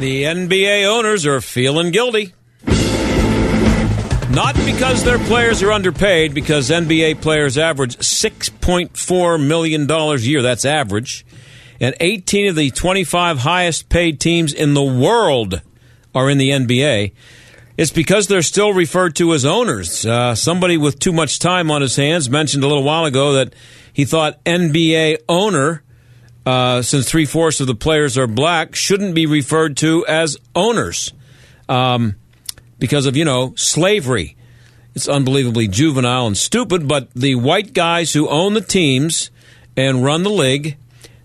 The NBA owners are feeling guilty. Not because their players are underpaid, because NBA players average $6.4 million a year. That's average. And 18 of the 25 highest paid teams in the world are in the NBA. It's because they're still referred to as owners. Uh, somebody with too much time on his hands mentioned a little while ago that he thought NBA owner uh, since three fourths of the players are black, shouldn't be referred to as owners um, because of, you know, slavery. It's unbelievably juvenile and stupid, but the white guys who own the teams and run the league,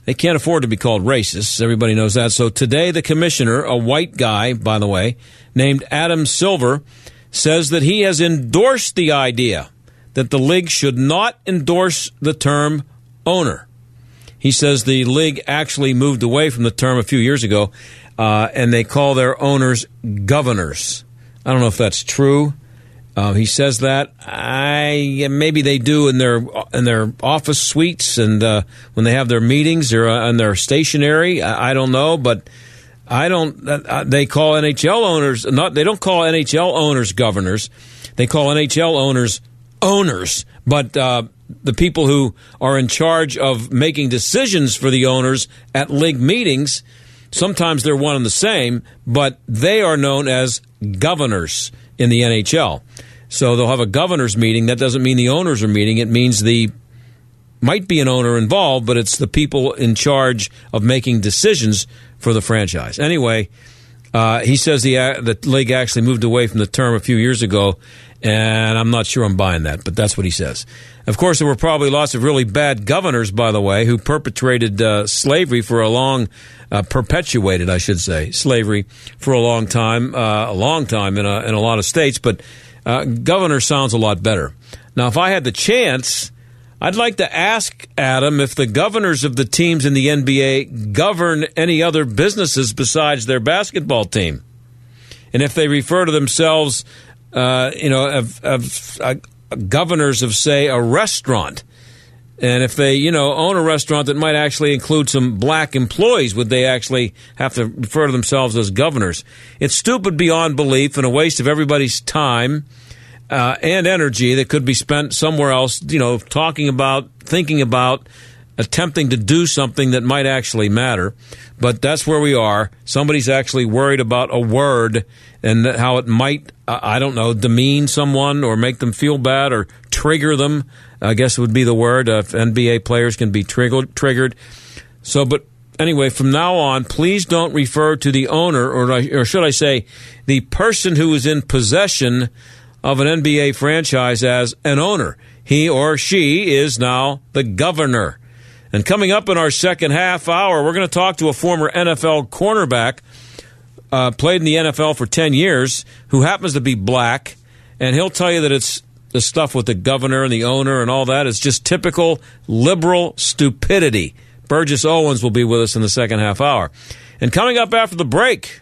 they can't afford to be called racists. Everybody knows that. So today, the commissioner, a white guy, by the way, named Adam Silver, says that he has endorsed the idea that the league should not endorse the term owner. He says the league actually moved away from the term a few years ago, uh, and they call their owners governors. I don't know if that's true. Uh, he says that. I maybe they do in their in their office suites and uh, when they have their meetings or on uh, their stationery. I, I, don't know, but I don't. Uh, they call NHL owners not. They don't call NHL owners governors. They call NHL owners owners. But uh, the people who are in charge of making decisions for the owners at league meetings, sometimes they're one and the same, but they are known as governors in the NHL. So they'll have a governors meeting. That doesn't mean the owners are meeting. It means the might be an owner involved, but it's the people in charge of making decisions for the franchise. Anyway, uh, he says the uh, the league actually moved away from the term a few years ago, and I'm not sure I'm buying that, but that's what he says. Of course, there were probably lots of really bad governors, by the way, who perpetrated uh, slavery for a long, uh, perpetuated, I should say, slavery for a long time, uh, a long time in a, in a lot of states. But uh, governor sounds a lot better. Now, if I had the chance, I'd like to ask Adam if the governors of the teams in the NBA govern any other businesses besides their basketball team, and if they refer to themselves uh, you know, of, of uh, governors of, say, a restaurant. And if they, you know, own a restaurant that might actually include some black employees, would they actually have to refer to themselves as governors? It's stupid beyond belief and a waste of everybody's time uh, and energy that could be spent somewhere else, you know, talking about, thinking about, attempting to do something that might actually matter. But that's where we are. Somebody's actually worried about a word and how it might, I don't know, demean someone or make them feel bad or trigger them. I guess would be the word. Uh, NBA players can be triggered. Triggered. So, but anyway, from now on, please don't refer to the owner, or, or should I say, the person who is in possession of an NBA franchise as an owner. He or she is now the governor. And coming up in our second half hour, we're going to talk to a former NFL cornerback uh, played in the NFL for 10 years, who happens to be black, and he'll tell you that it's the stuff with the governor and the owner and all that is just typical liberal stupidity. Burgess Owens will be with us in the second half hour. And coming up after the break,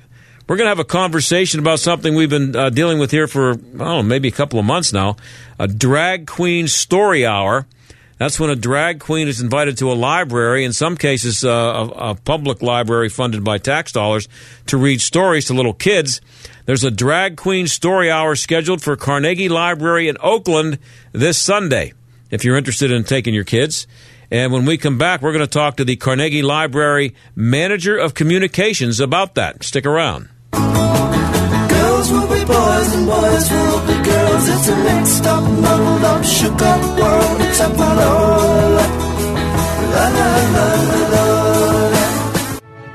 we're going to have a conversation about something we've been uh, dealing with here for, oh, maybe a couple of months now a drag queen story hour. That's when a drag queen is invited to a library, in some cases, uh, a, a, public library funded by tax dollars, to read stories to little kids. There's a drag queen story hour scheduled for Carnegie Library in Oakland this Sunday, if you're interested in taking your kids. And when we come back, we're going to talk to the Carnegie Library Manager of Communications about that. Stick around girls will be boys and boys will be girls. It's a mixed up, muddled up, shook up world. It's Except for la la la la la.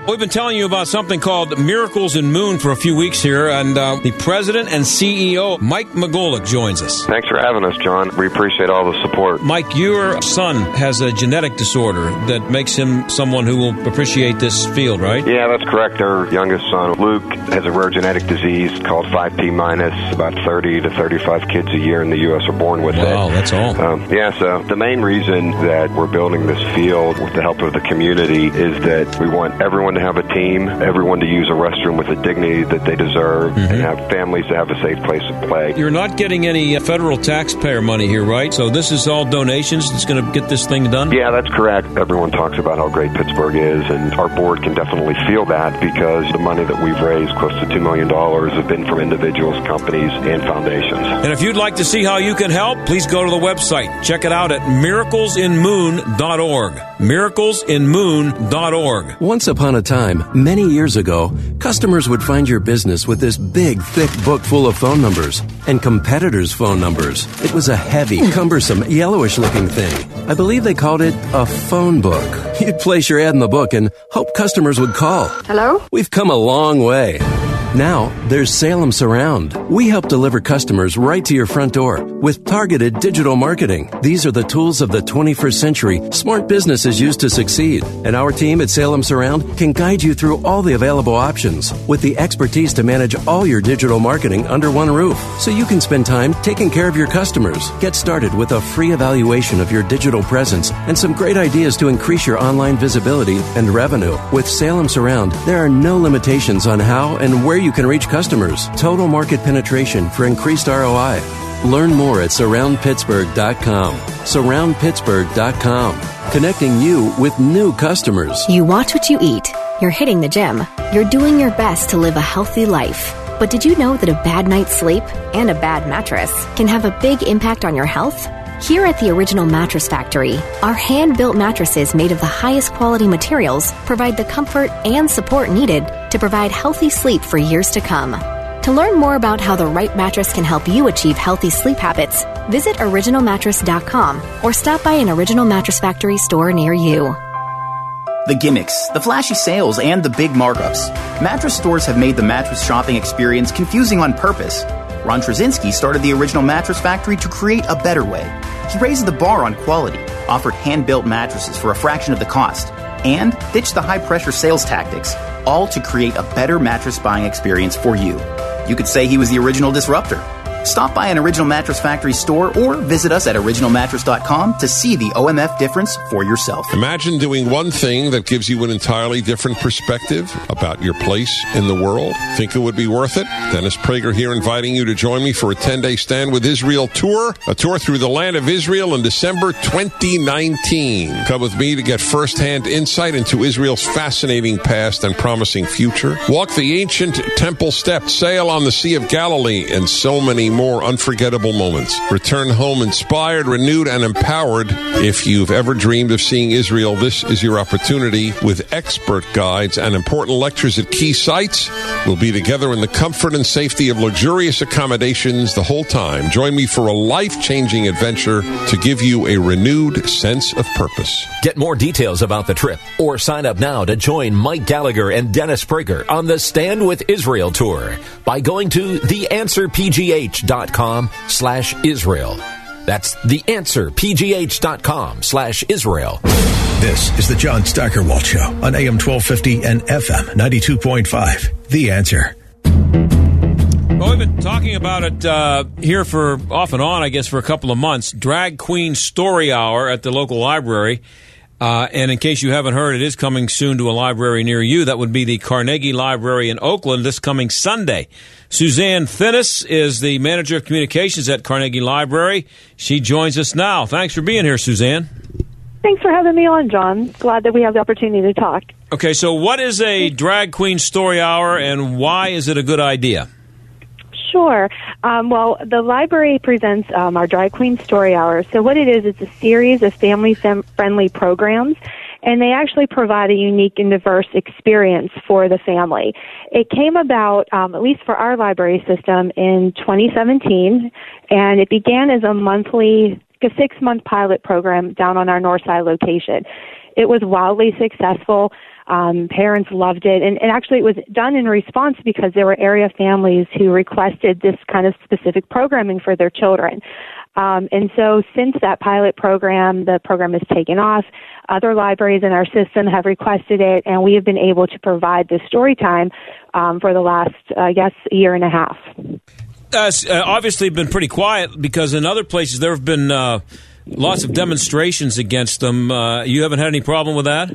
We've been telling you about something called Miracles in Moon for a few weeks here, and uh, the president and CEO, Mike McGolick, joins us. Thanks for having us, John. We appreciate all the support. Mike, your son has a genetic disorder that makes him someone who will appreciate this field, right? Yeah, that's correct. Our youngest son, Luke, has a rare genetic disease called 5P minus. About 30 to 35 kids a year in the U.S. are born with it. Wow, that's all. Um, yeah, so the main reason that we're building this field with the help of the community is that we want everyone to have a team, everyone to use a restroom with the dignity that they deserve, Mm-hmm. and have families to have a safe place to play. You're not getting any uh, federal taxpayer money here, right? So this is all donations that's going to get this thing done? Yeah, that's correct. Everyone talks about how great Pittsburgh is, and our board can definitely feel that because the money that we've raised, close to $2 million, have been from individuals, companies, and foundations. And if you'd like to see how you can help, please go to the website. Check it out at miraclesinmoon.org. Miraclesinmoon.org. Once upon a time, many years ago, customers would find your business with this big, thick book full of phone numbers and competitors' phone numbers. It was a heavy, cumbersome, yellowish looking thing. I believe they called it a phone book. You'd place your ad in the book and hope customers would call. Hello? We've come a long way. Now, there's Salem Surround. We help deliver customers right to your front door with targeted digital marketing. These are the tools of the 21st century smart businesses use to succeed. And our team at Salem Surround can guide you through all the available options with the expertise to manage all your digital marketing under one roof so you can spend time taking care of your customers. Get started with a free evaluation of your digital presence and some great ideas to increase your online visibility and revenue. With Salem Surround, there are no limitations on how and where you can reach customers. Total market penetration for increased ROI. Learn more at surroundpittsburgh.com. Surroundpittsburgh.com. Connecting you with new customers. You watch what you eat. You're hitting the gym. You're doing your best to live a healthy life. But did you know that a bad night's sleep and a bad mattress can have a big impact on your health? Here at the Original Mattress Factory, our hand built mattresses made of the highest quality materials provide the comfort and support needed to provide healthy sleep for years to come. To learn more about how the right mattress can help you achieve healthy sleep habits, visit originalmattress.com or stop by an Original Mattress Factory store near you. The gimmicks, the flashy sales, and the big markups. Mattress stores have made the mattress shopping experience confusing on purpose. Ron Trzcinski started the original mattress factory to create a better way. He raised the bar on quality, offered hand built mattresses for a fraction of the cost, and ditch the high pressure sales tactics, all to create a better mattress buying experience for you. You could say he was the original disruptor. Stop by an Original Mattress Factory store or visit us at originalmattress.com to see the OMF difference for yourself. Imagine doing one thing that gives you an entirely different perspective about your place in the world. Think it would be worth it? Dennis Prager here inviting you to join me for a 10 day Stand with Israel tour, a tour through the land of Israel in December 2019. Come with me to get firsthand insight into Israel's fascinating past and promising future. Walk the ancient temple steps, sail on the Sea of Galilee, and so many more unforgettable moments. Return home inspired, renewed, and empowered. If you've ever dreamed of seeing Israel, this is your opportunity with expert guides and important lectures at key sites. We'll be together in the comfort and safety of luxurious accommodations the whole time. Join me for a life changing adventure to give you a renewed sense of purpose. Get more details about the trip or sign up now to join Mike Gallagher and Dennis Prager on the Stand with Israel tour by going to theanswerpgh.com slash Israel. That's theanswerpgh.com slash Israel. This is the John Steigerwald Show on AM 1250 and FM 92.5. The answer. Well, we've been talking about it uh, here for off and on, I guess, for a couple of months. Drag Queen Story Hour at the local library. Uh, and in case you haven't heard, it is coming soon to a library near you. That would be the Carnegie Library in Oakland this coming Sunday. Suzanne Thinnes is the manager of communications at Carnegie Library. She joins us now. Thanks for being here, Suzanne. Thanks for having me on, John. Glad that we have the opportunity to talk. Okay, so what is a Drag Queen Story Hour and why is it a good idea? Sure. Um, well, the library presents um, our Dry Queen Story Hour. So what it is, it's a series of family-friendly programs, and they actually provide a unique and diverse experience for the family. It came about, um, at least for our library system, in 2017, and it began as a monthly, a six-month pilot program down on our Northside location. it was wildly successful. Um, parents loved it, and, and actually, it was done in response because there were area families who requested this kind of specific programming for their children. Um, and so, since that pilot program, the program has taken off. Other libraries in our system have requested it, and we have been able to provide this story time um, for the last, uh, I guess, year and a half. Uh, uh, obviously, been pretty quiet because in other places there have been uh, lots of demonstrations against them. Uh, you haven't had any problem with that?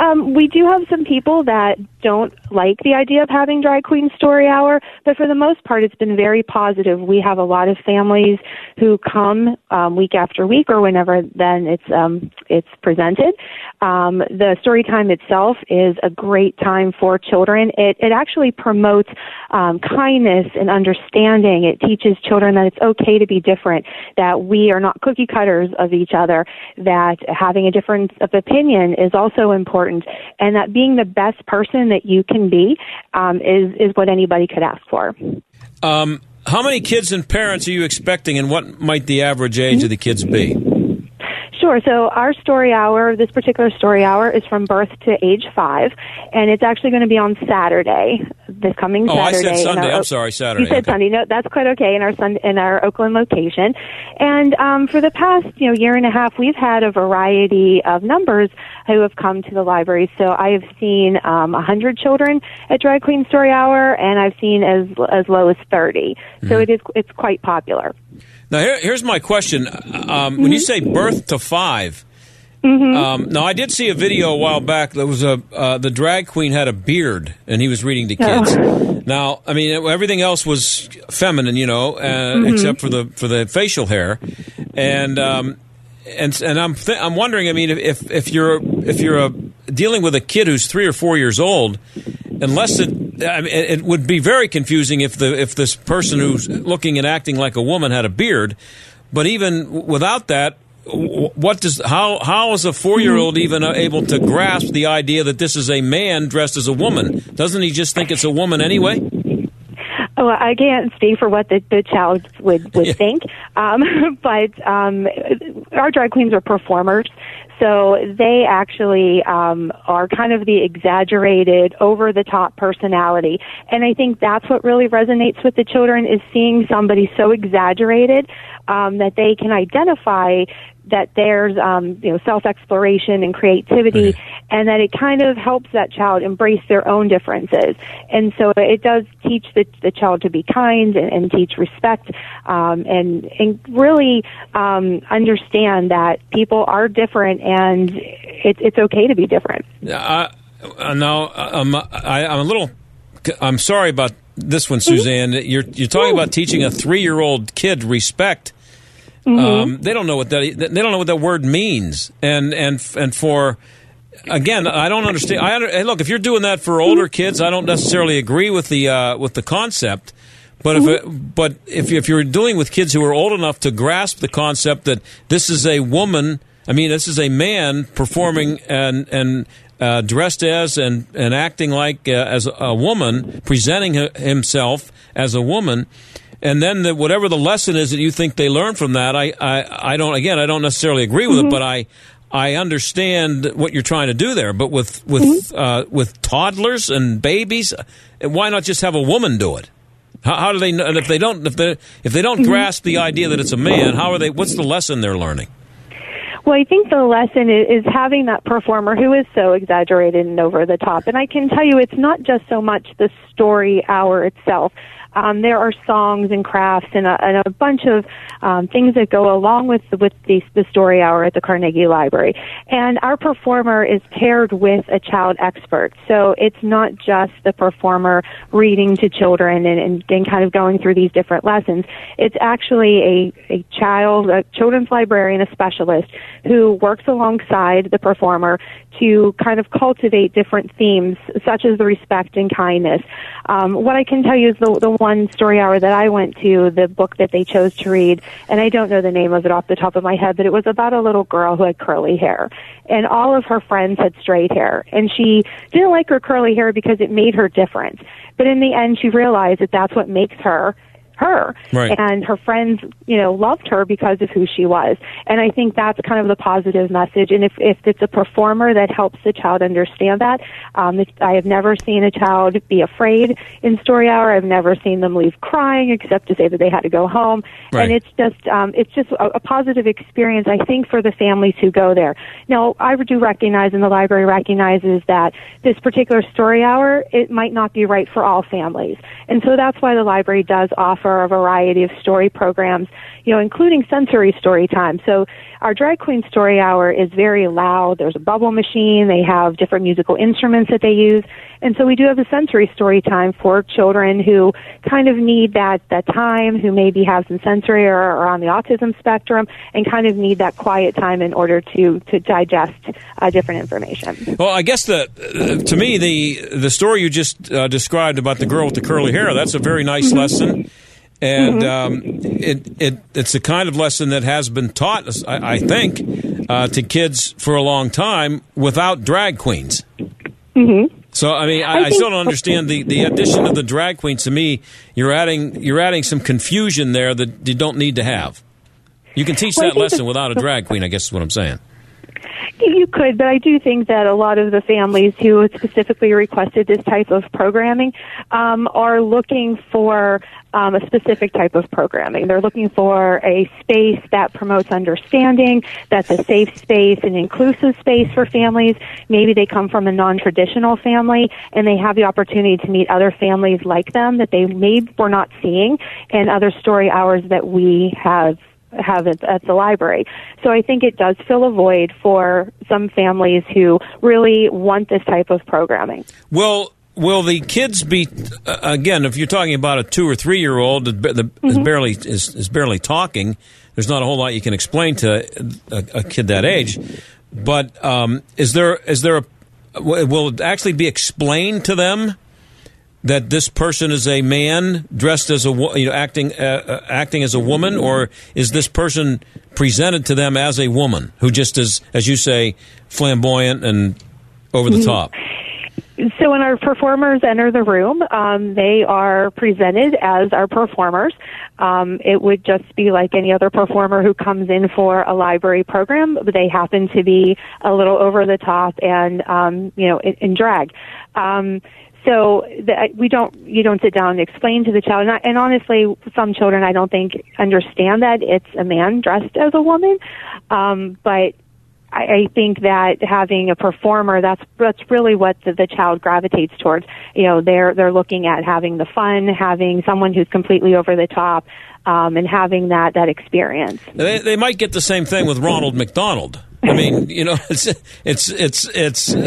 Um, we do have some people that don't like the idea of having Drag Queen Story Hour, but for the most part, it's been very positive. We have a lot of families who come um, week after week or whenever then it's um, it's presented. Um, the story time itself is a great time for children. It it actually promotes um, kindness and understanding. It teaches children that it's okay to be different, that we are not cookie cutters of each other, that having a difference of opinion is also important important, and that being the best person that you can be um, is is what anybody could ask for. Um, how many kids and parents are you expecting, and what might the average age of the kids be? Sure. So our story hour, this particular story hour, is from birth to age five, and it's actually going to be on Saturday, this coming oh, Saturday. I said Sunday. Our, I'm sorry, Saturday. You said okay. Sunday. No, that's quite okay. In our Sun, in our Oakland location, and um, for the past you know year and a half, we've had a variety of numbers who have come to the library. So I have seen um, 100 children at Drag Queen Story Hour, and I've seen as as low as 30. So Mhm. it is it's quite popular. Now, here, here's my question. Um, When you say birth to 5 Mm-hmm. um, now I did see a video a while back. that was a uh, the drag queen had a beard, and he was reading to kids. Now, I mean, everything else was feminine, you know, uh, Mhm. except for the for the facial hair, and um, and and I'm th- I'm wondering. I mean, if if you're if you're a, dealing with a kid who's three or four years old, unless it I mean, it would be very confusing if the if this person who's looking and acting like a woman had a beard, but even without that. What does how how is a four year old even able to grasp the idea that this is a man dressed as a woman? Doesn't he just think it's a woman anyway? Oh, I can't speak for what the, the child would would think, um, but um, our drag queens are performers, so they actually um, are kind of the exaggerated, over the top personality, and I think that's what really resonates with the children is seeing somebody so exaggerated um, that they can identify that there's um, you know self exploration and creativity, and that it kind of helps that child embrace their own differences. And so it does teach the, the child to be kind and, and teach respect, um, and and really um, understand that people are different and it, it's okay to be different. Uh, uh, now, um, I, I'm a little. I'm sorry about this one, Suzanne. You're you're talking about teaching a three year old kid respect. Um, they don't know what that they don't know what that word means, and and and for again, I don't understand. I hey, look if you're doing that for older kids, I don't necessarily agree with the uh, with the concept. But if it, but if if you're dealing with kids who are old enough to grasp the concept that this is a woman, I mean this is a man performing and and uh, dressed as and and acting like uh, as a woman, presenting hi- himself as a woman. And then the, whatever the lesson is that you think they learn from that, I, I, I don't. Again, I don't necessarily agree with it, but I, I understand what you're trying to do there. But with with uh, with toddlers and babies, uh, why not just have a woman do it? How, how do they? know- And if they don't, if they if they don't grasp the idea that it's a man, how are they? What's the lesson they're learning? Well, I think the lesson is, having that performer who is so exaggerated and over the top. And I can tell you, it's not just so much the story hour itself. Um, there are songs and crafts and a, and a bunch of um, things that go along with with the, the story hour at the Carnegie Library. And our performer is paired with a child expert, so it's not just the performer reading to children and, and, and kind of going through these different lessons. It's actually a, a child, a children's librarian, a specialist who works alongside the performer to kind of cultivate different themes such as the respect and kindness. Um, what I can tell you is the, the one story hour that I went to, the book that they chose to read, and I don't know the name of it off the top of my head, but it was about a little girl who had curly hair. And all of her friends had straight hair. And she didn't like her curly hair because it made her different. But in the end, she realized that that's what makes her her. Right. And her friends, you know, loved her because of who she was. And I think that's kind of the positive message. And if, if it's a performer that helps the child understand that, um, I have never seen a child be afraid in story hour. I've never seen them leave crying except to say that they had to go home. Right. And it's just, um, it's just a, a positive experience, I think, for the families who go there. Now, I do recognize and the library recognizes that this particular story hour, it might not be right for all families. And so that's why the library does offer a variety of story programs, you know, including sensory story time. So our drag queen story hour is very loud. There's a bubble machine. They have different musical instruments that they use. And so we do have a sensory story time for children who kind of need that, that time, who maybe have some sensory or are on the autism spectrum and kind of need that quiet time in order to, to digest uh, different information. Well, I guess the uh, to me the the story you just uh, described about the girl with the curly hair that's a very nice lesson, and um, it it it's the kind of lesson that has been taught, I, I think, uh, to kids for a long time without drag queens. Mm-hmm. So I mean, I, I I, still don't understand the, the addition of the drag queens. To me, you're adding you're adding some confusion there that you don't need to have. You can teach Well, that lesson without a drag queen. I guess is what I'm saying. You could, but I do think that a lot of the families who specifically requested this type of programming um, are looking for um, a specific type of programming. They're looking for a space that promotes understanding, that's a safe space, an inclusive space for families. Maybe they come from a non-traditional family and they have the opportunity to meet other families like them that they maybe were not seeing in other story hours that we have have at, at the library. So I think it does fill a void for some families who really want this type of programming. Well, will the kids be uh, again? If you're talking about a two or three year old that that is barely is, is barely talking, there's not a whole lot you can explain to a, a kid that age. But um, is there is there a will it actually be explained to them that this person is a man dressed as a you know acting uh, uh, acting as a woman, or is this person presented to them as a woman who just is, as you say, flamboyant and over the Mhm. top? So when our performers enter the room, um, they are presented as our performers. Um, it would just be like any other performer who comes in for a library program. But they happen to be a little over the top and um, you know in, in drag. Um, so the, we don't you don't sit down and explain to the child. And, I, and honestly some children i don't think understand that it's a man dressed as a woman. Um, but I, I think that having a performer that's that's really what the, the child gravitates towards. You know they're they're looking at having the fun having someone who's completely over the top um, and having that that experience. They, they might get the same thing with Ronald McDonald. I mean, you know, it's it's it's it's uh,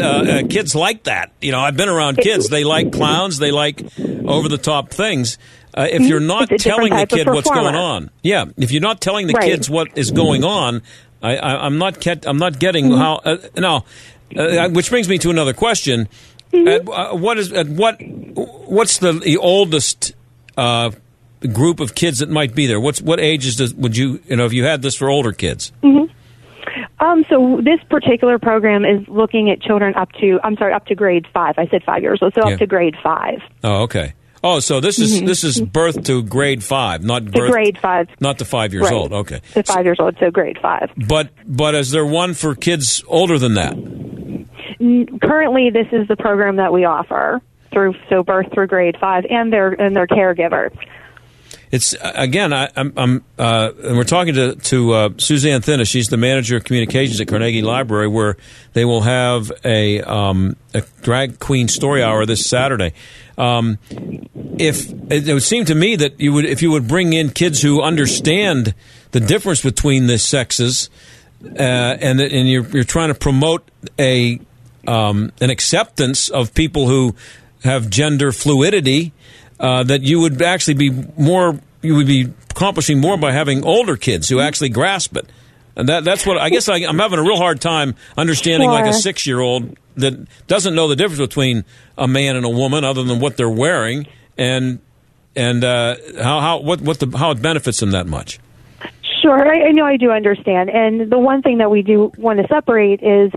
uh, kids like that. You know, I've been around kids. They like clowns. They like over the top things. Uh, if you're not It's a different telling the kid what's going on, yeah, if you're not telling the Right. kids what is going on, I, I, I'm not get, I'm not getting Mm-hmm. how. Uh, now, uh, which brings me to another question. Mm-hmm. At, uh, what is at what what's the, the oldest uh, group of kids that might be there? What's what ages does, would you you know if you had this for older kids? hmm Um, so this particular program is looking at children up to, I'm sorry, up to grade five. I said five years old, so Yeah. up to grade five. Oh, okay. Oh, so this is Mhm. this is birth to grade five, not To birth, grade five. not to five years Right. old. Okay, To five years old, so grade five. but but is there one for kids older than that? Currently, this is the program that we offer through, so birth through grade five and their, and their caregivers. It's again, I, I'm, I'm uh, and we're talking to to uh, Suzanne Thinnes. She's the manager of communications at Carnegie Library, where they will have a um, a drag queen story hour this Saturday. Um, if it, it would seem to me that you would, if you would bring in kids who understand the difference between the sexes, uh, and and you're you're trying to promote a um, an acceptance of people who have gender fluidity, uh, that you would actually be more you would be accomplishing more by having older kids who actually grasp it. And that, that's what I guess I, I'm having a real hard time understanding, like a six year old that doesn't know the difference between a man and a woman, other than what they're wearing, and and uh, how how what what the how it benefits them that much. Sure, I, I know I do understand. And the one thing that we do want to separate is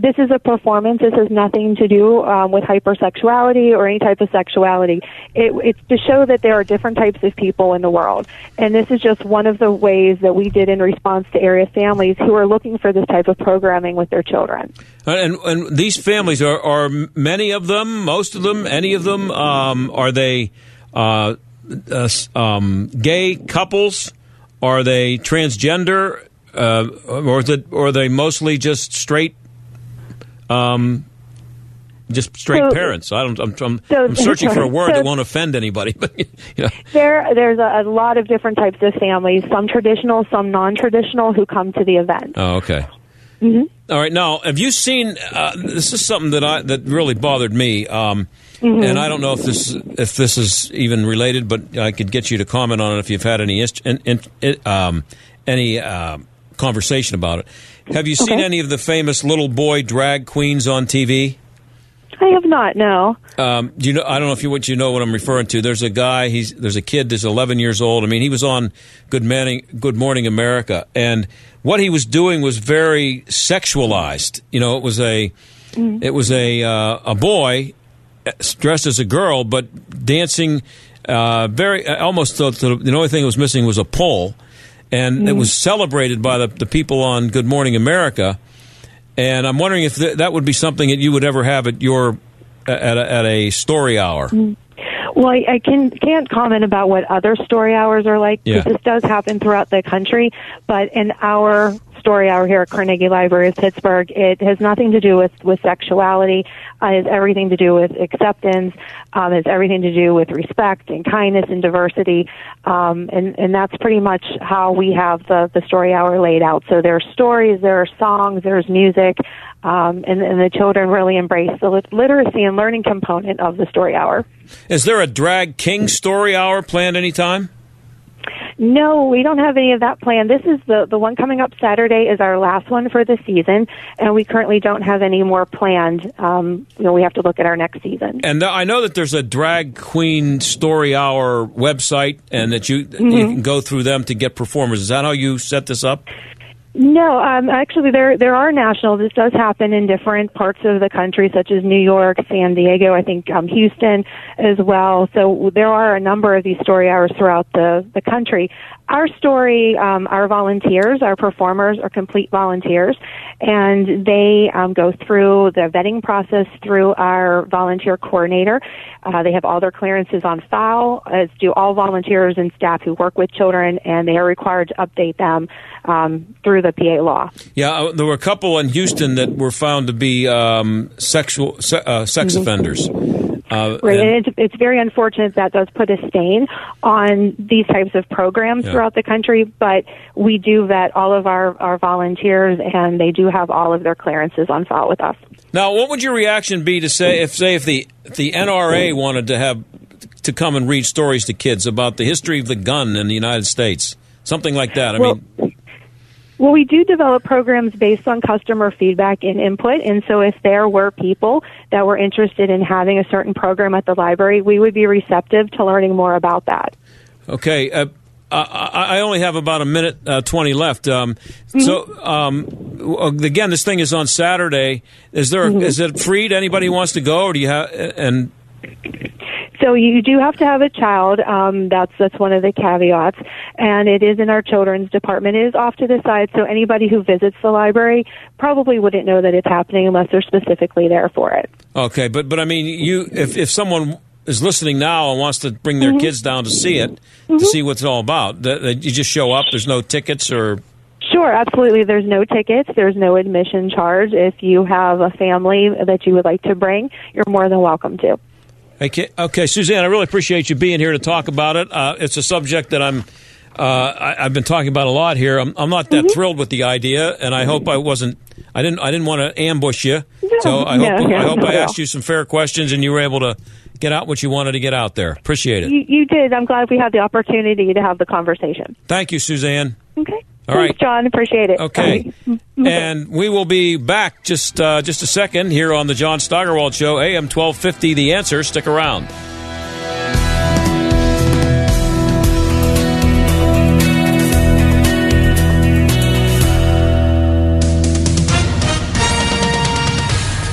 this is a performance. This has nothing to do um, with hypersexuality or any type of sexuality. It, it's to show that there are different types of people in the world, and this is just one of the ways that we did in response to area families who are looking for this type of programming with their children. And, and these families are, are many of them, most of them, any of them. Um, are they uh, uh, um, gay couples? Are they transgender? Uh, or, it, or are they mostly just straight? Um, just straight So- parents. I don't. I'm, I'm, So- I'm searching for a word so- that won't offend anybody. But you know. There, there's a, a lot of different types of families. Some traditional, some non-traditional, who come to the event. Oh, okay. hmm All right. Now, have you seen? Uh, this is something that I that really bothered me, um, Mhm. and I don't know if this if this is even related, but I could get you to comment on it if you've had any in, in, um, any uh, conversation about it. Have you seen Okay. any of the famous little boy drag queens on TV? I have not. No. Um, do you know? I don't know if you what you know what I'm referring to. There's a guy. He's there's a kid that's 11 years old. I mean, he was on Good Morning Good Morning America, and what he was doing was very sexualized. You know, it was a it was a uh, a boy dressed as a girl, but dancing uh, very almost. To, to, the only thing that was missing was a pole, and it mm. was celebrated by the, the people on Good Morning America. And I'm wondering if th- that would be something that you would ever have at your at a, at a story hour. Mm. Well, I, I can can't comment about what other story hours are like because Yeah. this does happen throughout the country. But in our story hour here at Carnegie Library of Pittsburgh, it has nothing to do with with sexuality. Uh, it has everything to do with acceptance. Um, it has everything to do with respect and kindness and diversity. Um, and and that's pretty much how we have the the story hour laid out. So there are stories, there are songs, there's music. Um, and, and the children really embrace the lit- literacy and learning component of the story hour. Is there a drag king story hour planned anytime? No, we don't have any of that planned. This is the the one coming up Saturday is our last one for the season, and we currently don't have any more planned. Um, you know, we have to look at our next season. And th- I know that there's a drag queen story hour website, and that you you Mhm. can go through them to get performers. Is that how you set this up? No, um, actually, there there are national. This does happen in different parts of the country, such as New York, San Diego, I think um, Houston as well. So there are a number of these story hours throughout the the country. Our story, um, our volunteers, our performers are complete volunteers, and they um, go through the vetting process through our volunteer coordinator. Uh, they have all their clearances on file, as do all volunteers and staff who work with children, and they are required to update them um, through the PA law. Yeah, uh, there were a couple in Houston that were found to be um, sexual se- uh, sex offenders. Uh, Right, and- and it's, it's very unfortunate that does put a stain on these types of programs Yeah. throughout the country. But we do vet all of our, our volunteers, and they do have all of their clearances on file with us. Now, what would your reaction be to say if, say, if the if the NRA wanted to have to come and read stories to kids about the history of the gun in the United States, something like that? I Well, mean, Well, we do develop programs based on customer feedback and input. And so if there were people that were interested in having a certain program at the library, we would be receptive to learning more about that. okay. Uh, I, I only have about a minute uh, twenty left. Um, So um, again, this thing is on Saturday. Is there is it free to anybody who wants to go, or do you have and So you do have to have a child. Um, that's that's one of the caveats, and it is in our children's department. It is off to the side, so anybody who visits the library probably wouldn't know that it's happening unless they're specifically there for it. Okay, but but I mean, you if if someone is listening now and wants to bring their kids down to see it to see what it's all about, you just show up. There's no tickets or Sure, absolutely. There's no tickets. There's no admission charge. If you have a family that you would like to bring, you're more than welcome to. Okay, okay, Suzanne, I really appreciate you being here to talk about it. Uh, it's a subject that I'm. Uh, I, I've been talking about a lot here. I'm, I'm not that thrilled with the idea, and I hope I wasn't. I didn't. I didn't want to ambush you. so I no, hope. no, I hope I asked you some fair questions, and you were able to get out what you wanted to get out there. Appreciate it. You, you did. I'm glad we had the opportunity to have the conversation. Thank you, Suzanne. Okay. All Thanks. John. Appreciate it. Okay. And we will be back just uh, just a second here on the John Steigerwald Show, AM 1250. The answer. Stick around.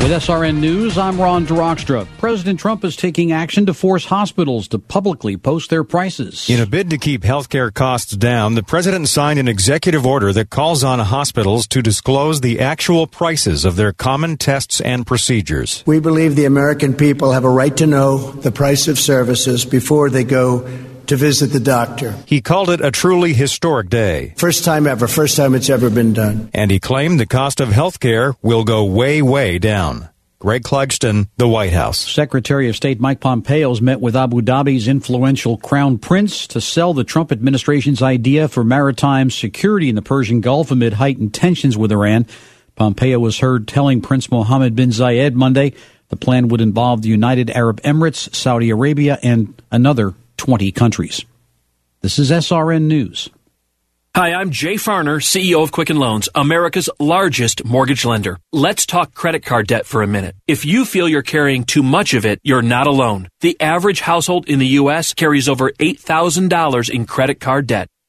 With SRN News, I'm Ron Droxtra. President Trump is taking action to force hospitals to publicly post their prices. In a bid to keep healthcare costs down, the president signed an executive order that calls on hospitals to disclose the actual prices of their common tests and procedures. We believe the American people have a right to know the price of services before they go to visit the doctor. He called it a truly historic day. First time ever, first time it's ever been done. And he claimed the cost of health care will go way, way down. Greg Clugston, the White House. Secretary of State Mike Pompeo's met with Abu Dhabi's influential crown prince to sell the Trump administration's idea for maritime security in the Persian Gulf amid heightened tensions with Iran. Pompeo was heard telling Prince Mohammed bin Zayed Monday the plan would involve the United Arab Emirates, Saudi Arabia, and another 20 countries. This is SRN News. Hi, I'm Jay Farner, CEO of Quicken Loans, America's largest mortgage lender. Let's talk credit card debt for a minute. If you feel you're carrying too much of it, you're not alone. The average household in the U.S. carries over $8,000 in credit card debt.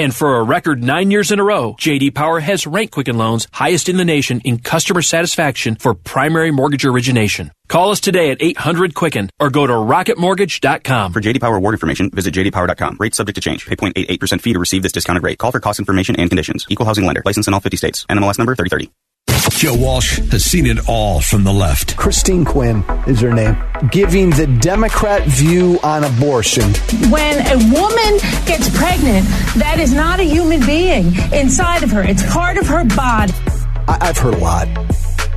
And for a record nine years in a row, JD Power has ranked Quicken Loans highest in the nation in customer satisfaction for primary mortgage origination. Call us today at 800 Quicken or go to rocketmortgage.com. For JD Power award information, visit jdpower.com. Rates subject to change. Pay 0.88% fee to receive this discounted rate. Call for cost information and conditions. Equal housing lender. License in all 50 states. NMLS number 3030. Joe Walsh has seen it all from the left. Christine Quinn is her name, giving the Democrat view on abortion. When a woman gets pregnant, that is not a human being inside of her. It's part of her body. I- I've heard a lot.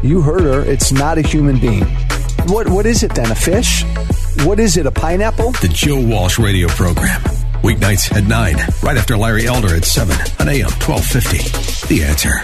You heard her. It's not a human being. What What is it then? A fish? What is it? A pineapple? The Joe Walsh radio program. Weeknights at 9, right after Larry Elder at 7 on AM 1250. The answer.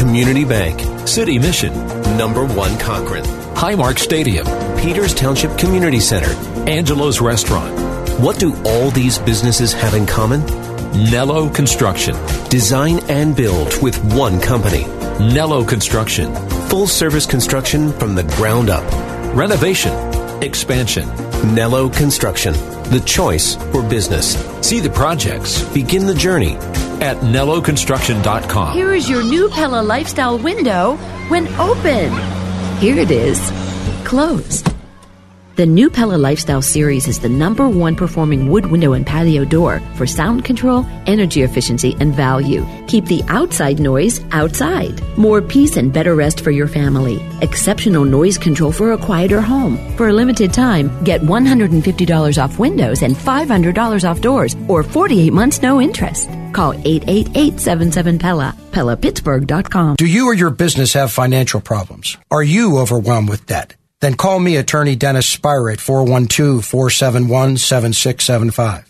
Community Bank, City Mission, Number One Concord, Highmark Stadium, Peters Township Community Center, Angelo's Restaurant. What do all these businesses have in common? Nello Construction. Design and build with one company. Nello Construction. Full service construction from the ground up. Renovation. Expansion. Nello Construction. The choice for business. See the projects. Begin the journey at NelloConstruction.com. Here is your new Pella Lifestyle window when open. Here it is, closed. The new Pella Lifestyle series is the number one performing wood window and patio door for sound control, energy efficiency, and value. Keep the outside noise outside. More peace and better rest for your family. Exceptional noise control for a quieter home. For a limited time, get $150 off windows and $500 off doors or 48 months no interest. Call 888-77-PELLA, PellaPittsburgh.com. Do you or your business have financial problems? Are you overwhelmed with debt? Then call me, attorney Dennis Spyra at 412-471-7675.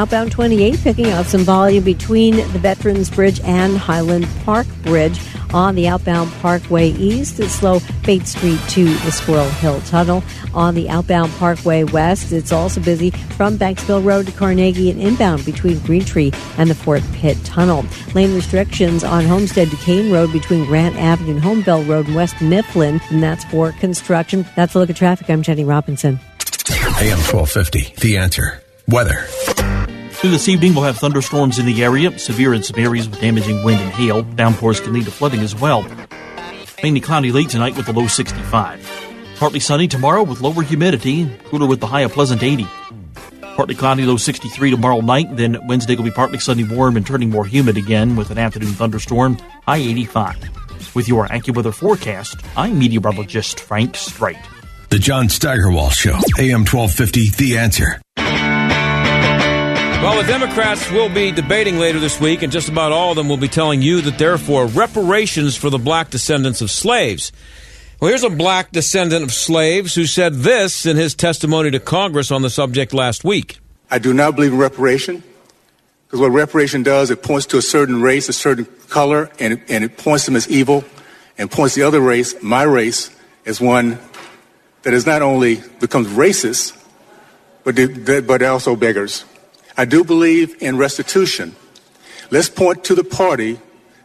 Outbound 28 picking up some volume between the Veterans Bridge and Highland Park Bridge on the outbound Parkway East. It's slow Bates Street to the Squirrel Hill Tunnel. On the outbound Parkway West, it's also busy from Banksville Road to Carnegie and inbound between Green Tree and the Fort Pitt Tunnel. Lane restrictions on Homestead Duquesne Road between Grant Avenue and Homeville Road in West Mifflin, and that's for construction. That's a look at traffic. I'm Jenny Robinson. AM 1250, The Answer. Weather. Through this evening, we'll have thunderstorms in the area, severe in some areas with damaging wind and hail. Downpours can lead to flooding as well. Mainly cloudy late tonight with a low 65. Partly sunny tomorrow with lower humidity, cooler with the high of pleasant 80. Partly cloudy, low 63 tomorrow night. Then Wednesday will be partly sunny, warm, and turning more humid again with an afternoon thunderstorm, high 85. With your AccuWeather forecast, I'm meteorologist Frank Strait. The John Steigerwald Show, AM 1250, The Answer. Well, the Democrats will be debating later this week, and just about all of them will be telling you that they're for reparations for the black descendants of slaves. Well, here's a black descendant of slaves who said this in his testimony to Congress on the subject last week. I do not believe in reparation because what reparation does, it points to a certain race, a certain color, and it, and it points them as evil and points the other race, my race, as one that is not only becomes racist, but, but also beggars. I do believe in restitution. Let's point to the party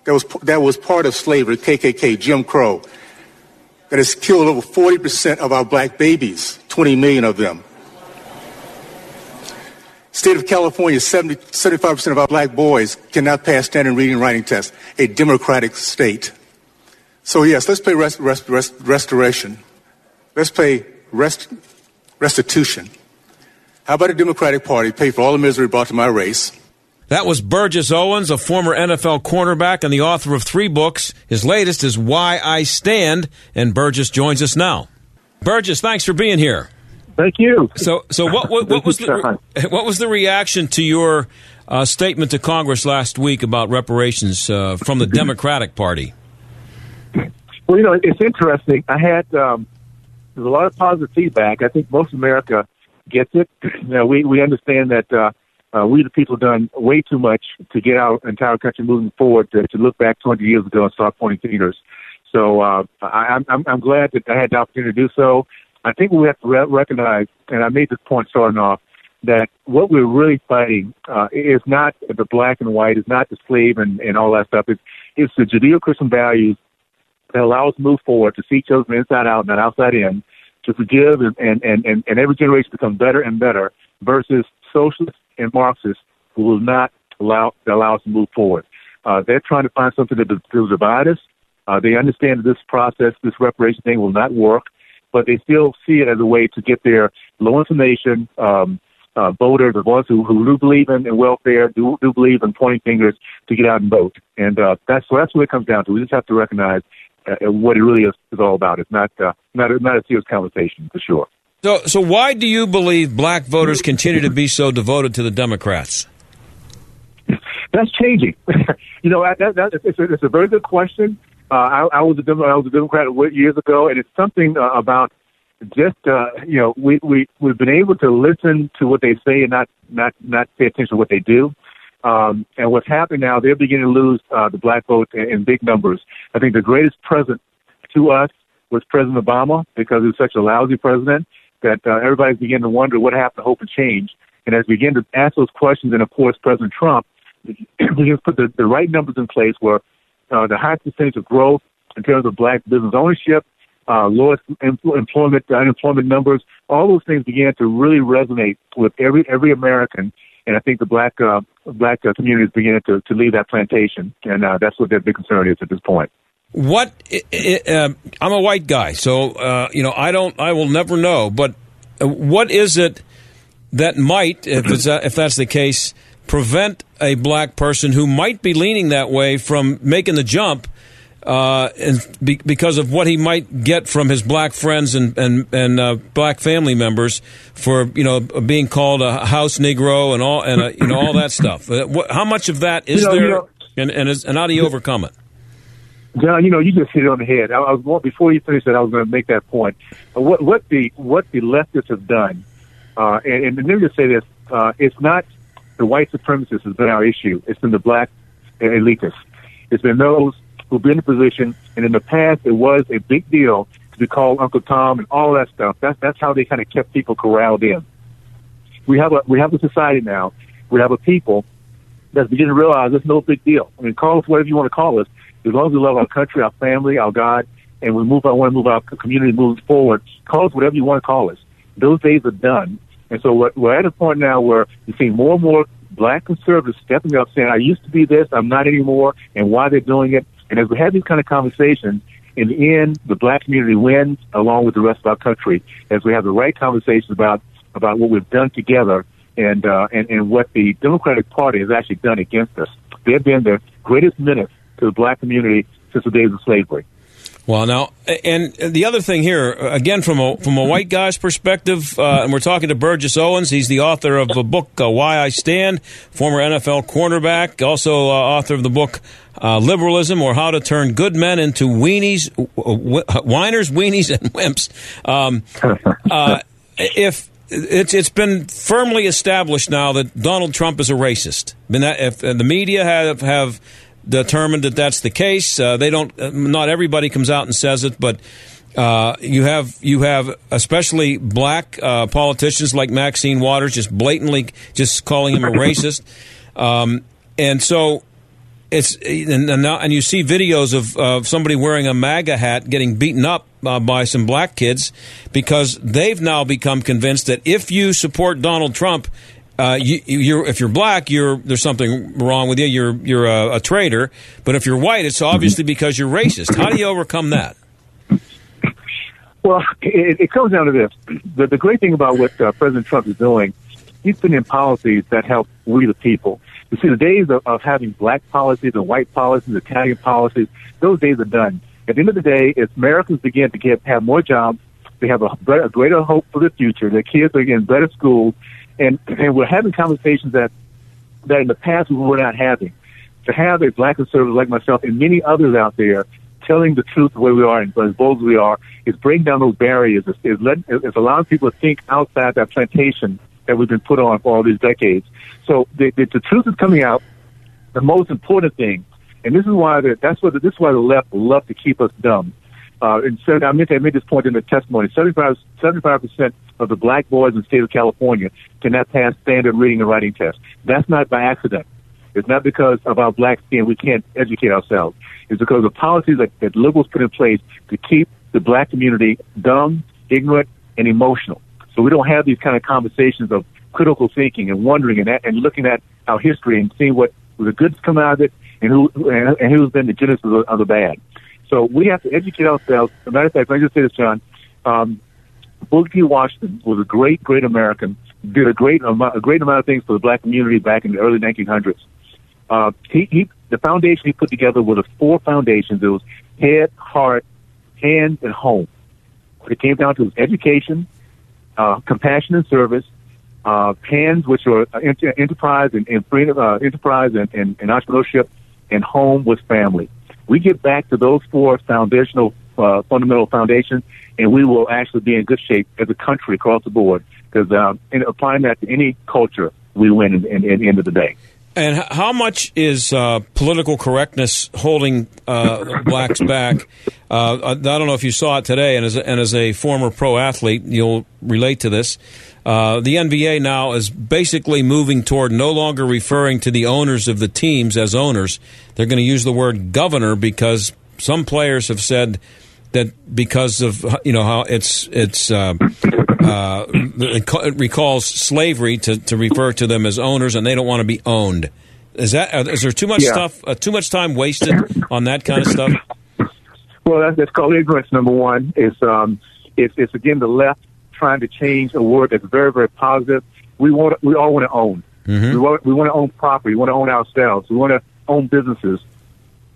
that was, that was part of slavery, KKK, Jim Crow that has killed over 40% of our black babies, 20 million of them. State of California, 70, 75% of our black boys cannot pass standard reading and writing tests, a democratic state. So yes, let's pay rest, rest, rest, restoration. Let's pay rest, restitution. How about a Democratic Party pay for all the misery brought to my race? That was Burgess Owens, a former NFL cornerback and the author of three books. His latest is Why I Stand, and Burgess joins us now. Burgess, thanks for being here. Thank you. So, so what, what, what was the what was the reaction to your uh, statement to Congress last week about reparations uh, from the Democratic Party? Well, you know, it's interesting. I had um, there's a lot of positive feedback. I think most America gets it. You know, we we understand that. Uh, uh, we the people done way too much to get our entire country moving forward to, to look back 20 years ago and start pointing fingers. So uh, I, I'm, I'm glad that I had the opportunity to do so. I think we have to re- recognize, and I made this point starting off, that what we're really fighting uh, is not the black and white, is not the slave and, and all that stuff. It's, it's the Judeo-Christian values that allow us to move forward, to see from inside out, not outside in, to forgive, and, and, and, and every generation becomes better and better versus socialists and Marxists who will not allow allow us to move forward. Uh, they're trying to find something that will divide us. Uh, they understand that this process, this reparation thing, will not work, but they still see it as a way to get their low information um, uh, voters, the ones who, who do believe in, in welfare, do, do believe in pointing fingers, to get out and vote. And uh, that's so that's what it comes down to. We just have to recognize uh, what it really is, is all about. It's not uh, not a, not a serious conversation for sure. So, so why do you believe black voters continue to be so devoted to the Democrats? That's changing. you know, that, that, it's, a, it's a very good question. Uh, I, I was a Democrat, I was a Democrat years ago, and it's something uh, about just uh, you know we we we've been able to listen to what they say and not not not pay attention to what they do. Um, and what's happening now, they're beginning to lose uh, the black vote in, in big numbers. I think the greatest present to us was President Obama because he was such a lousy president that uh, everybody's beginning to wonder what happened to hope and change. And as we begin to ask those questions, and of course, President Trump begins to put the, the right numbers in place where uh, the highest percentage of growth in terms of black business ownership, uh, lowest employment, unemployment numbers, all those things began to really resonate with every every American. And I think the black uh, black uh, community is beginning to, to leave that plantation, and uh, that's what their big concern is at this point. What uh, I'm a white guy, so uh, you know I don't. I will never know. But uh, what is it that might, if, if that's the case, prevent a black person who might be leaning that way from making the jump? Uh, and be, because of what he might get from his black friends and and, and uh, black family members for you know being called a house Negro and all and uh, you know all that stuff. How much of that is you know, there, you know, and and, is, and how do you overcome it? John, you know, you just hit it on the head. I, I was before you finished that, I was going to make that point. Uh, what what the what the leftists have done, uh, and, and let me just say this: uh, it's not the white supremacists has been our issue. It's been the black elitists. It's been those who've been in position, and in the past, it was a big deal to be called Uncle Tom and all that stuff. That's that's how they kind of kept people corralled in. We have a we have a society now. We have a people that's beginning to realize it's no big deal. I mean, call us whatever you want to call us as long as we love our country, our family, our God, and we move, I want to move our community moving forward. Call us whatever you want to call us. Those days are done. And so we're, we're at a point now where you see more and more black conservatives stepping up saying, I used to be this, I'm not anymore, and why they're doing it. And as we have these kind of conversations, in the end, the black community wins along with the rest of our country as we have the right conversations about, about what we've done together and, uh, and, and what the Democratic Party has actually done against us. They've been the greatest menace to the black community since the days of slavery. Well, now, and the other thing here, again, from a from a white guy's perspective, uh, and we're talking to Burgess Owens. He's the author of the book uh, "Why I Stand," former NFL cornerback, also uh, author of the book uh, "Liberalism" or "How to Turn Good Men into Weenies, Whiners, Weenies, and Wimps." Um, uh, if it's it's been firmly established now that Donald Trump is a racist. Mean, that, if the media have have determined that that's the case. Uh, they don't. Uh, not everybody comes out and says it, but uh, you have you have especially black uh, politicians like Maxine Waters just blatantly just calling him a racist, um, and so. It's and, and, now, and you see videos of, of somebody wearing a MAGA hat getting beaten up uh, by some black kids because they've now become convinced that if you support Donald Trump, uh, you, if you're black, you're there's something wrong with you. You're you're a, a traitor. But if you're white, it's obviously because you're racist. How do you overcome that? Well, it, it comes down to this: the, the great thing about what uh, President Trump is doing, he's putting in policies that help we the people. You see, the days of, of having black policies and white policies, Italian policies, those days are done. At the end of the day, as Americans begin to get have more jobs, they have a, a greater hope for the future. Their kids are getting better schools and and we're having conversations that that in the past we were not having. To have a black conservative like myself and many others out there telling the truth the way we are and as bold as we are is breaking down those barriers. Is, is, letting, is allowing people to think outside that plantation that we've been put on for all these decades. So the, the, the truth is coming out. The most important thing, and this is why the, that's what the, this is why the left love to keep us dumb. Uh, and so I meant I made this point in the testimony. 75 percent of the black boys in the state of California cannot pass standard reading and writing tests. That's not by accident. It's not because of our black skin we can't educate ourselves. It's because of policies that, that liberals put in place to keep the black community dumb, ignorant, and emotional. So we don't have these kind of conversations of critical thinking and wondering and, and looking at our history and seeing what the goods come out of it and who and, who's been the genesis of the, of the bad. So we have to educate ourselves. As a matter of fact, let me just say this, John. Um, Booker T. Washington was a great, great American. Did a great amount, a great amount of things for the black community back in the early 1900s. Uh, he, he, the foundation he put together was the four foundations. It was head, heart, hands, and home. What it came down to was education, uh, compassion and service, uh, hands, which are enterprise and, and freedom, uh, enterprise and, and, and entrepreneurship, and home was family. We get back to those four foundational, uh, fundamental foundation, and we will actually be in good shape as a country across the board. Because um, in applying that to any culture, we win in, in, in the end of the day. And how much is uh, political correctness holding uh, blacks back? Uh, I don't know if you saw it today, and as a, and as a former pro athlete, you'll relate to this. Uh, the NBA now is basically moving toward no longer referring to the owners of the teams as owners. They're going to use the word governor because some players have said that because of you know how it's it's uh, uh, it recalls slavery to, to refer to them as owners, and they don't want to be owned. Is that uh, there too much yeah. stuff, uh, too much time wasted on that kind of stuff? Well, that's, that's called ignorance. Number one, it's um, it's, it's again the left trying to change a word that's very very positive. We want we all want to own. Mm-hmm. We want we want to own property. We want to own ourselves. We want to own businesses.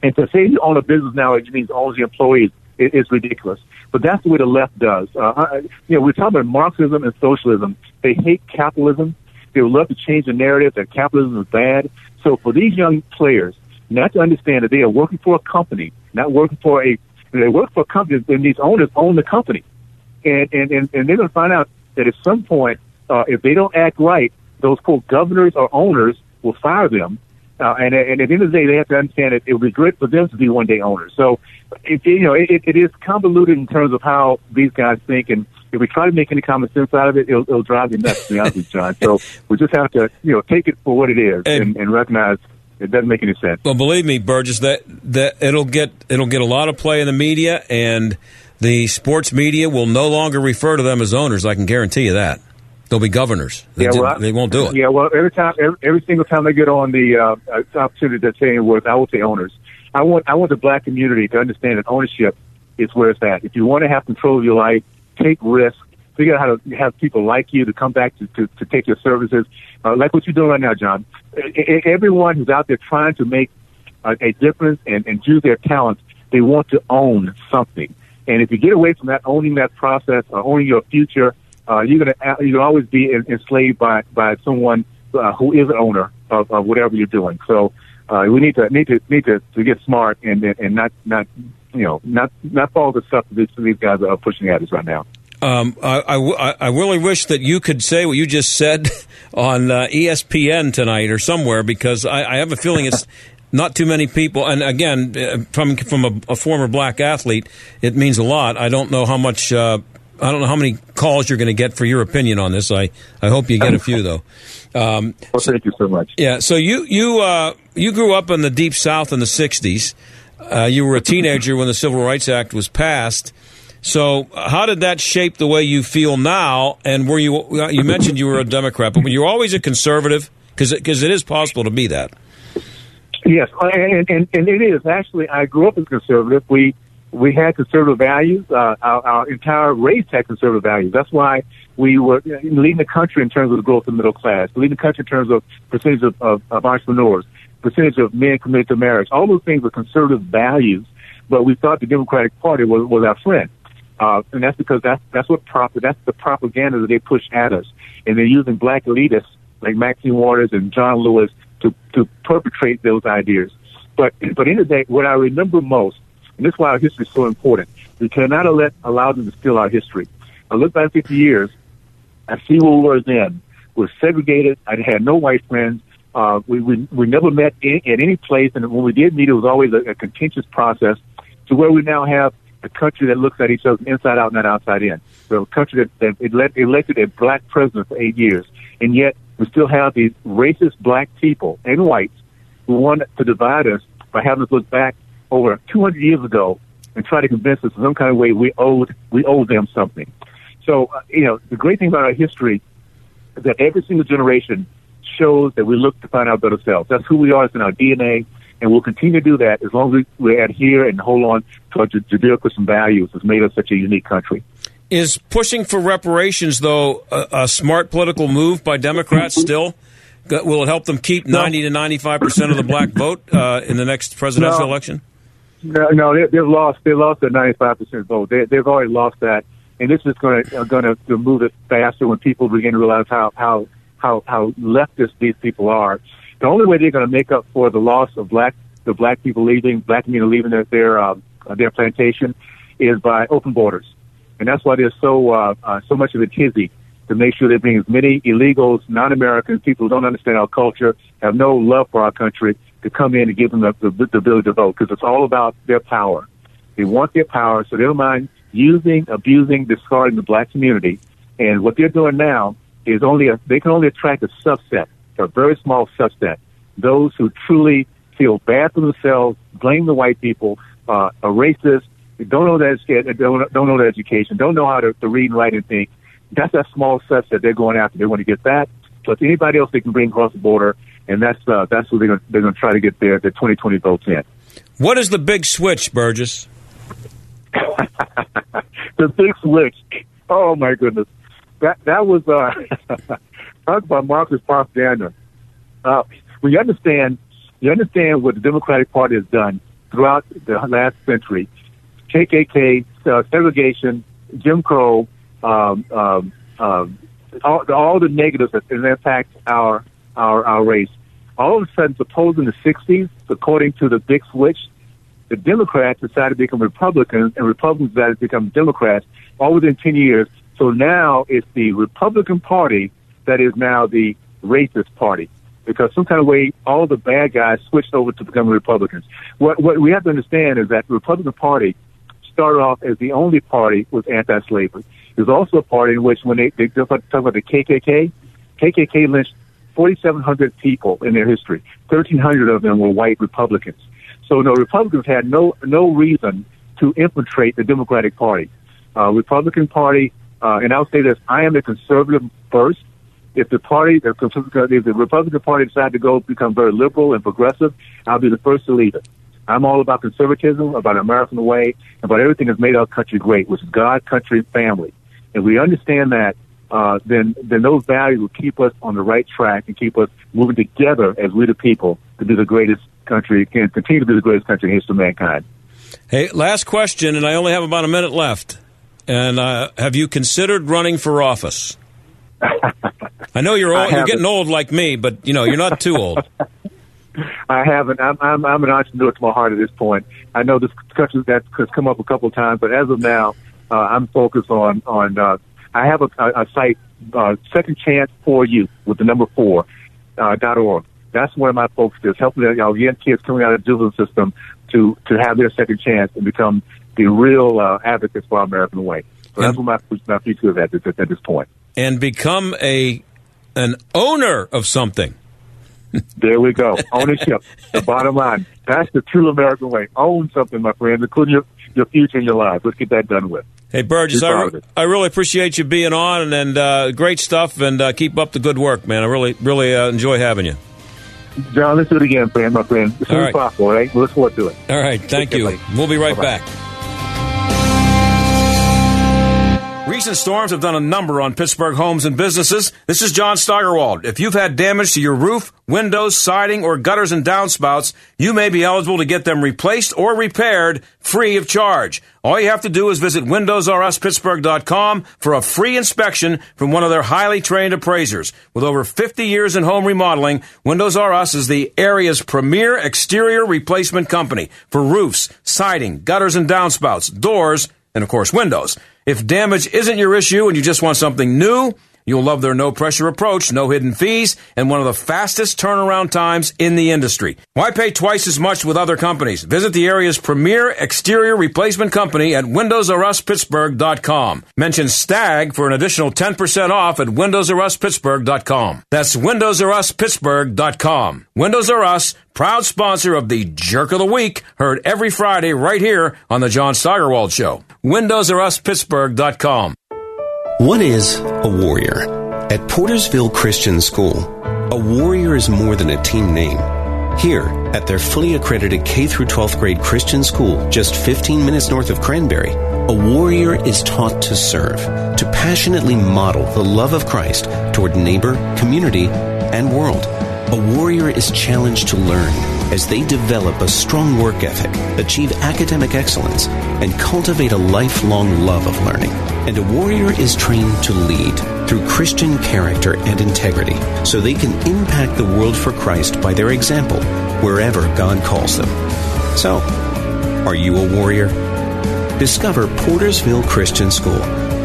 And to say you own a business now, it means owns the employees it, it's ridiculous. But that's the way the left does. Uh, you know, we're talking about Marxism and socialism. They hate capitalism. They would love to change the narrative that capitalism is bad. So for these young players, not to understand that they are working for a company, not working for a, they work for a company, and these owners own the company. And, and, and, and they're going to find out that at some point, uh, if they don't act right, those quote governors or owners will fire them uh, and, and at the end of the day, they have to understand that it would be great for them to be one day owners. So, it, you know, it, it is convoluted in terms of how these guys think. And if we try to make any common sense out of it, it'll, it'll drive you nuts, to be honest with you, John. So we just have to, you know, take it for what it is and, and recognize it doesn't make any sense. Well, believe me, Burgess, that, that it'll get, it'll get a lot of play in the media and the sports media will no longer refer to them as owners. I can guarantee you that. They'll be governors. They, Yeah, well, I- they won't do it. Yeah, well, every time, every, every single time they get on the uh, uh, opportunity to say words, I will say owners. I want, I want the black community to understand that ownership is where it's at. If you want to have control of your life, take risks. Figure out how to have people like you to come back to, to, to take your services, uh, like what you're doing right now, John. E- e- Everyone who's out there trying to make a, a difference and, and use their talents, they want to own something. And if you get away from that, owning that process, or owning your future, uh, you're gonna uh, you're gonna always be en- enslaved by by someone uh, who is an owner of, of whatever you're doing. So uh, we need to need to need to, to get smart and and not not you know not not follow the stuff that these, these guys are pushing at us right now. Um, I, I w- I- I really wish that you could say what you just said on uh, ESPN tonight or somewhere because I, I have a feeling it's not too many people. And again, uh, from from a, a former black athlete, it means a lot. I don't know how much. Uh, I don't know how many calls you're going to get for your opinion on this. I, I hope you get a few though. Um, well, thank you so much. Yeah. So you you uh, you grew up in the deep South in the '60s. Uh, you were a teenager when the Civil Rights Act was passed. So, how did that shape the way you feel now? And were you you mentioned you were a Democrat, but were you always a conservative? Because because it is possible to be that. Yes, and, and and it is actually. I grew up as conservative. We we had conservative values. Uh, our, our entire race had conservative values. That's why we were leading the country in terms of the growth of the middle class, leading the country in terms of percentage of, of, of entrepreneurs, percentage of men committed to marriage. All those things were conservative values, but we thought the Democratic Party was, was our friend. Uh, and that's because that's, that's what prop, that's the propaganda that they push at us. And they're using black elitists like Maxine Waters and John Lewis to, to perpetrate those ideas. But, but in the day, what I remember most, and this is why our history is so important, we cannot let, allow them to steal our history. I look back 50 years, I see where we were then. We're segregated. I had no white friends. Uh, we, we, we never met in, at any place, and when we did meet, it was always a, a contentious process to where we now have a country that looks at each other inside out, not outside in. So a country that, that elect, elected a black president for eight years, and yet we still have these racist black people and whites who want to divide us by having us look back over 200 years ago and try to convince us in some kind of way we owed we owed them something. So uh, you know the great thing about our history is that every single generation shows that we look to find our better selves. That's who we are. It's in our DNA and we'll continue to do that as long as we, we adhere and hold on to our Judeo-Christian values that's made us such a unique country. Is pushing for reparations, though, a, a smart political move by Democrats still? Will it help them keep 90 to 95 percent of the black vote uh, in the next presidential No. election? No, no, they, they've lost. They lost their 95 percent vote. They, they've already lost that, and this is going to going to move it faster when people begin to realize how how how how leftist these people are. The only way they're going to make up for the loss of black the black people leaving, black community leaving their their um, their plantation, is by open borders, and that's why there's so uh, uh, so much of a tizzy to make sure they bring as many illegals, non-Americans, people who don't understand our culture, have no love for our country, to come in and give them the, the, the ability to vote because it's all about their power. They want their power, so they don't mind using, abusing, discarding the black community. And what they're doing now is only a, they can only attract a subset, a very small subset, those who truly feel bad for themselves, blame the white people, uh, are racist, don't know that don't, don't know the education, don't know how to, to read and write and think. That's that small subset they're going after. They want to get that plus anybody else they can bring across the border, and that's uh, that's who they're going they're going to try to get their their 2020 votes in. What is the big switch, Burgess? the big switch. Oh my goodness, that that was uh, talk about Marxist propaganda. Uh, when you understand, you understand what the Democratic Party has done throughout the last century. KKK, uh, segregation, Jim Crow, um, um, um, all, all the negatives that impact our, our our race. All of a sudden, suppose in the '60s, according to the big switch, the Democrats decided to become Republicans, and Republicans decided to become Democrats all within 10 years. So now it's the Republican Party that is now the racist party because some kind of way all the bad guys switched over to become Republicans. What what we have to understand is that the Republican Party started off as the only party with anti-slavery. There's also a party in which when they, they talk about the KKK, KKK lynched 4,700 people in their history. 1,300 of them were white Republicans. So no, Republicans had no no reason to infiltrate the Democratic Party. Uh, Republican Party uh, and I'll say this: I am a conservative first. If the party, if the Republican Party decides to go become very liberal and progressive, I'll be the first to leave it. I'm all about conservatism, about American way, about everything that's made our country great, which is God, country, and family. And we understand that, uh, then then those values will keep us on the right track and keep us moving together as we the people to be the greatest country, can continue to be the greatest country in history of mankind. Hey, last question, and I only have about a minute left. And uh, have you considered running for office? I know you're old, you're getting old like me, but you know you're not too old. I haven't. I'm, I'm I'm an entrepreneur to my heart at this point. I know this discussion that has come up a couple of times, but as of now, uh, I'm focused on on. Uh, I have a, a, a site, uh, Second Chance for You, with the number four uh, dot org. That's where my focus is, helping you know, young kids coming out of the juvenile system to to have their second chance and become the real uh, advocates for our American way. So that's what my my future is at this, at this point. And become a an owner of something. there we go. Ownership. the bottom line. That's the true American way. Own something, my friends, including your, your future and your life. Let's get that done with. Hey, Burgess, I, re- I really appreciate you being on and, uh, great stuff, and uh, keep up the good work, man. I really, really uh, enjoy having you. John, let's do it again, friend, my friend. As soon All as possible, all right? We look forward to it. All right, thank Take you. care. We'll be right Bye-bye. back. Recent storms have done a number on Pittsburgh homes and businesses. This is John Steigerwald. If you've had damage to your roof, windows, siding, or gutters and downspouts, you may be eligible to get them replaced or repaired free of charge. All you have to do is visit WindowsRUsPittsburgh.com for a free inspection from one of their highly trained appraisers. With over 50 years in home remodeling, Windows R Us is the area's premier exterior replacement company for roofs, siding, gutters and downspouts, doors, and of course windows. If damage isn't your issue and you just want something new, you'll love their no pressure approach, no hidden fees, and one of the fastest turnaround times in the industry. Why pay twice as much with other companies? Visit the area's premier exterior replacement company at WindowsRUsPittsburgh.com. Mention STAG for an additional 10% off at WindowsRUsPittsburgh.com. That's WindowsRUsPittsburgh.com. Windows R Us, proud sponsor of the Jerk of the Week, heard every Friday right here on the John Steigerwald Show. WindowsRUsPittsburgh.com. What is a warrior? At Portersville Christian School, a warrior is more than a team name. Here, at their fully accredited K through 12th grade Christian school, just 15 minutes north of Cranberry, a warrior is taught to serve, to passionately model the love of Christ toward neighbor, community, and world. A warrior is challenged to learn as they develop a strong work ethic, achieve academic excellence, and cultivate a lifelong love of learning. And a warrior is trained to lead through Christian character and integrity so they can impact the world for Christ by their example wherever God calls them. So, are you a warrior? Discover Portersville Christian School,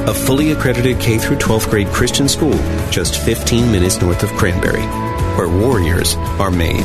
a fully accredited K through 12th grade Christian school just 15 minutes north of Cranberry, where warriors are made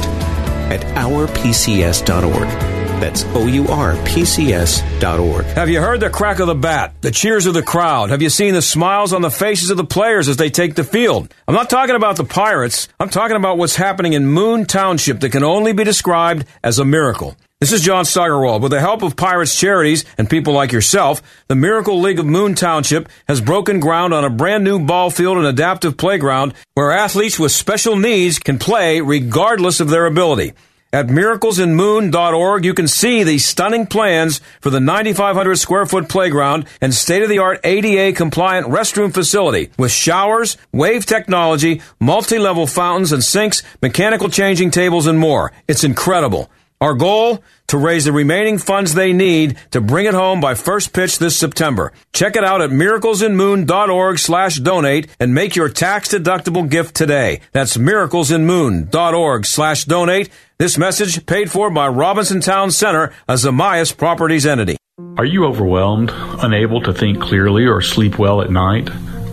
at ourpcs.org. That's O U R P C S.org. Have you heard the crack of the bat, the cheers of the crowd? Have you seen the smiles on the faces of the players as they take the field? I'm not talking about the Pirates. I'm talking about what's happening in Moon Township that can only be described as a miracle. This is John Steigerwald. With the help of Pirates Charities and people like yourself, the Miracle League of Moon Township has broken ground on a brand new ball field and adaptive playground where athletes with special needs can play regardless of their ability. At miraclesinmoon.org, you can see the stunning plans for the 9,500 square foot playground and state of the art ADA compliant restroom facility with showers, wave technology, multi level fountains and sinks, mechanical changing tables, and more. It's incredible. Our goal? To raise the remaining funds they need to bring it home by first pitch this September. Check it out at miraclesinmoon.org slash donate and make your tax deductible gift today. That's miraclesinmoon.org slash donate. This message paid for by Robinson Town Center, a Zamias Properties entity. Are you overwhelmed, unable to think clearly or sleep well at night?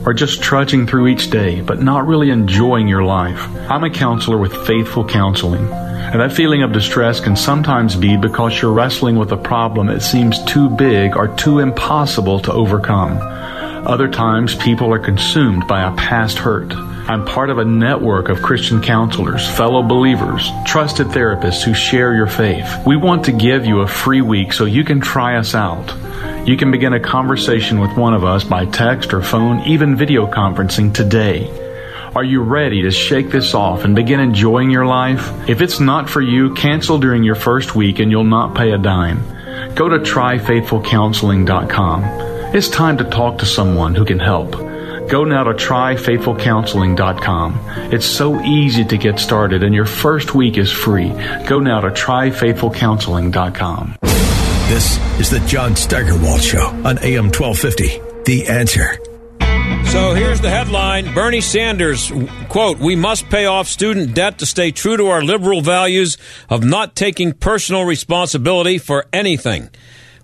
Or just trudging through each day, but not really enjoying your life? I'm a counselor with Faithful Counseling. And that feeling of distress can sometimes be because you're wrestling with a problem that seems too big or too impossible to overcome. Other times, people are consumed by a past hurt. I'm part of a network of Christian counselors, fellow believers, trusted therapists who share your faith. We want to give you a free week so you can try us out. You can begin a conversation with one of us by text or phone, even video conferencing today. Are you ready to shake this off and begin enjoying your life? If it's not for you, cancel during your first week and you'll not pay a dime. Go to tryfaithfulcounseling.com. It's time to talk to someone who can help. Go now to tryfaithfulcounseling.com. It's so easy to get started and your first week is free. Go now to tryfaithfulcounseling.com. This is the John Steigerwald Show on AM 1250. The answer. So here's the headline Bernie Sanders, quote, We must pay off student debt to stay true to our liberal values of not taking personal responsibility for anything.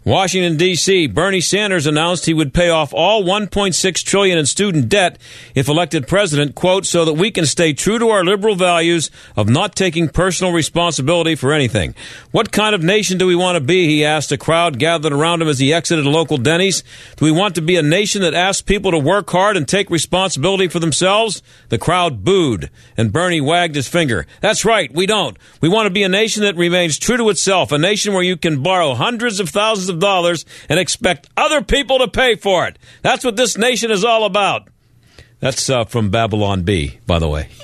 Washington D.C. Bernie Sanders announced he would pay off all 1.6 trillion in student debt if elected president, quote, so that we can stay true to our liberal values of not taking personal responsibility for anything. What kind of nation do we want to be? He asked a crowd gathered around him as he exited a local Denny's. Do we want to be a nation that asks people to work hard and take responsibility for themselves? The crowd booed and Bernie wagged his finger. That's right. We don't. We want to be a nation that remains true to itself, a nation where you can borrow hundreds of thousands of dollars and expect other people to pay for it. That's what this nation is all about. That's uh, from Babylon Bee, by the way.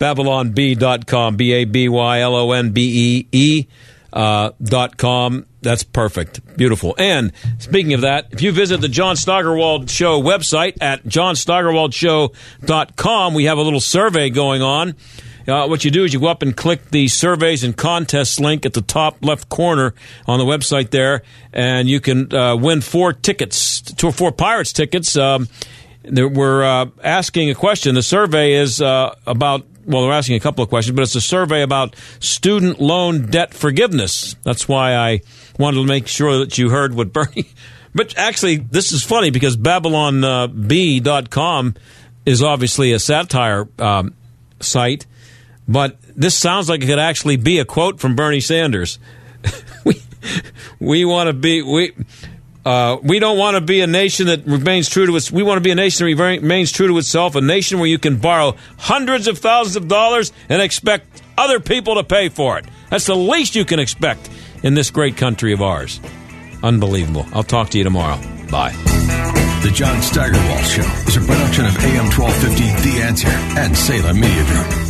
BabylonBee.com, B A B Y L O N B E E uh, dot com. That's perfect. Beautiful. And speaking of that, if you visit the John Steigerwald Show website at johnsteigerwaldshow.com, we have a little survey going on. Uh, what you do is you go up and click the surveys and contests link at the top left corner on the website there, and you can uh, win four tickets, two or four Pirates tickets. Um, we're uh, asking a question. The survey is uh, about, well, they're asking a couple of questions, but it's a survey about student loan debt forgiveness. That's why I wanted to make sure that you heard what Bernie. But actually, this is funny because BabylonBee.com is obviously a satire um, site but this sounds like it could actually be a quote from Bernie Sanders. we we want to be we. Uh, we don't want to be a nation that remains true to its. We want to be a nation that remains true to itself. A nation where you can borrow hundreds of thousands of dollars and expect other people to pay for it. That's the least you can expect in this great country of ours. Unbelievable. I'll talk to you tomorrow. Bye. The John Steigerwald Show is a production of AM 1250 The Answer and Salem Media Group.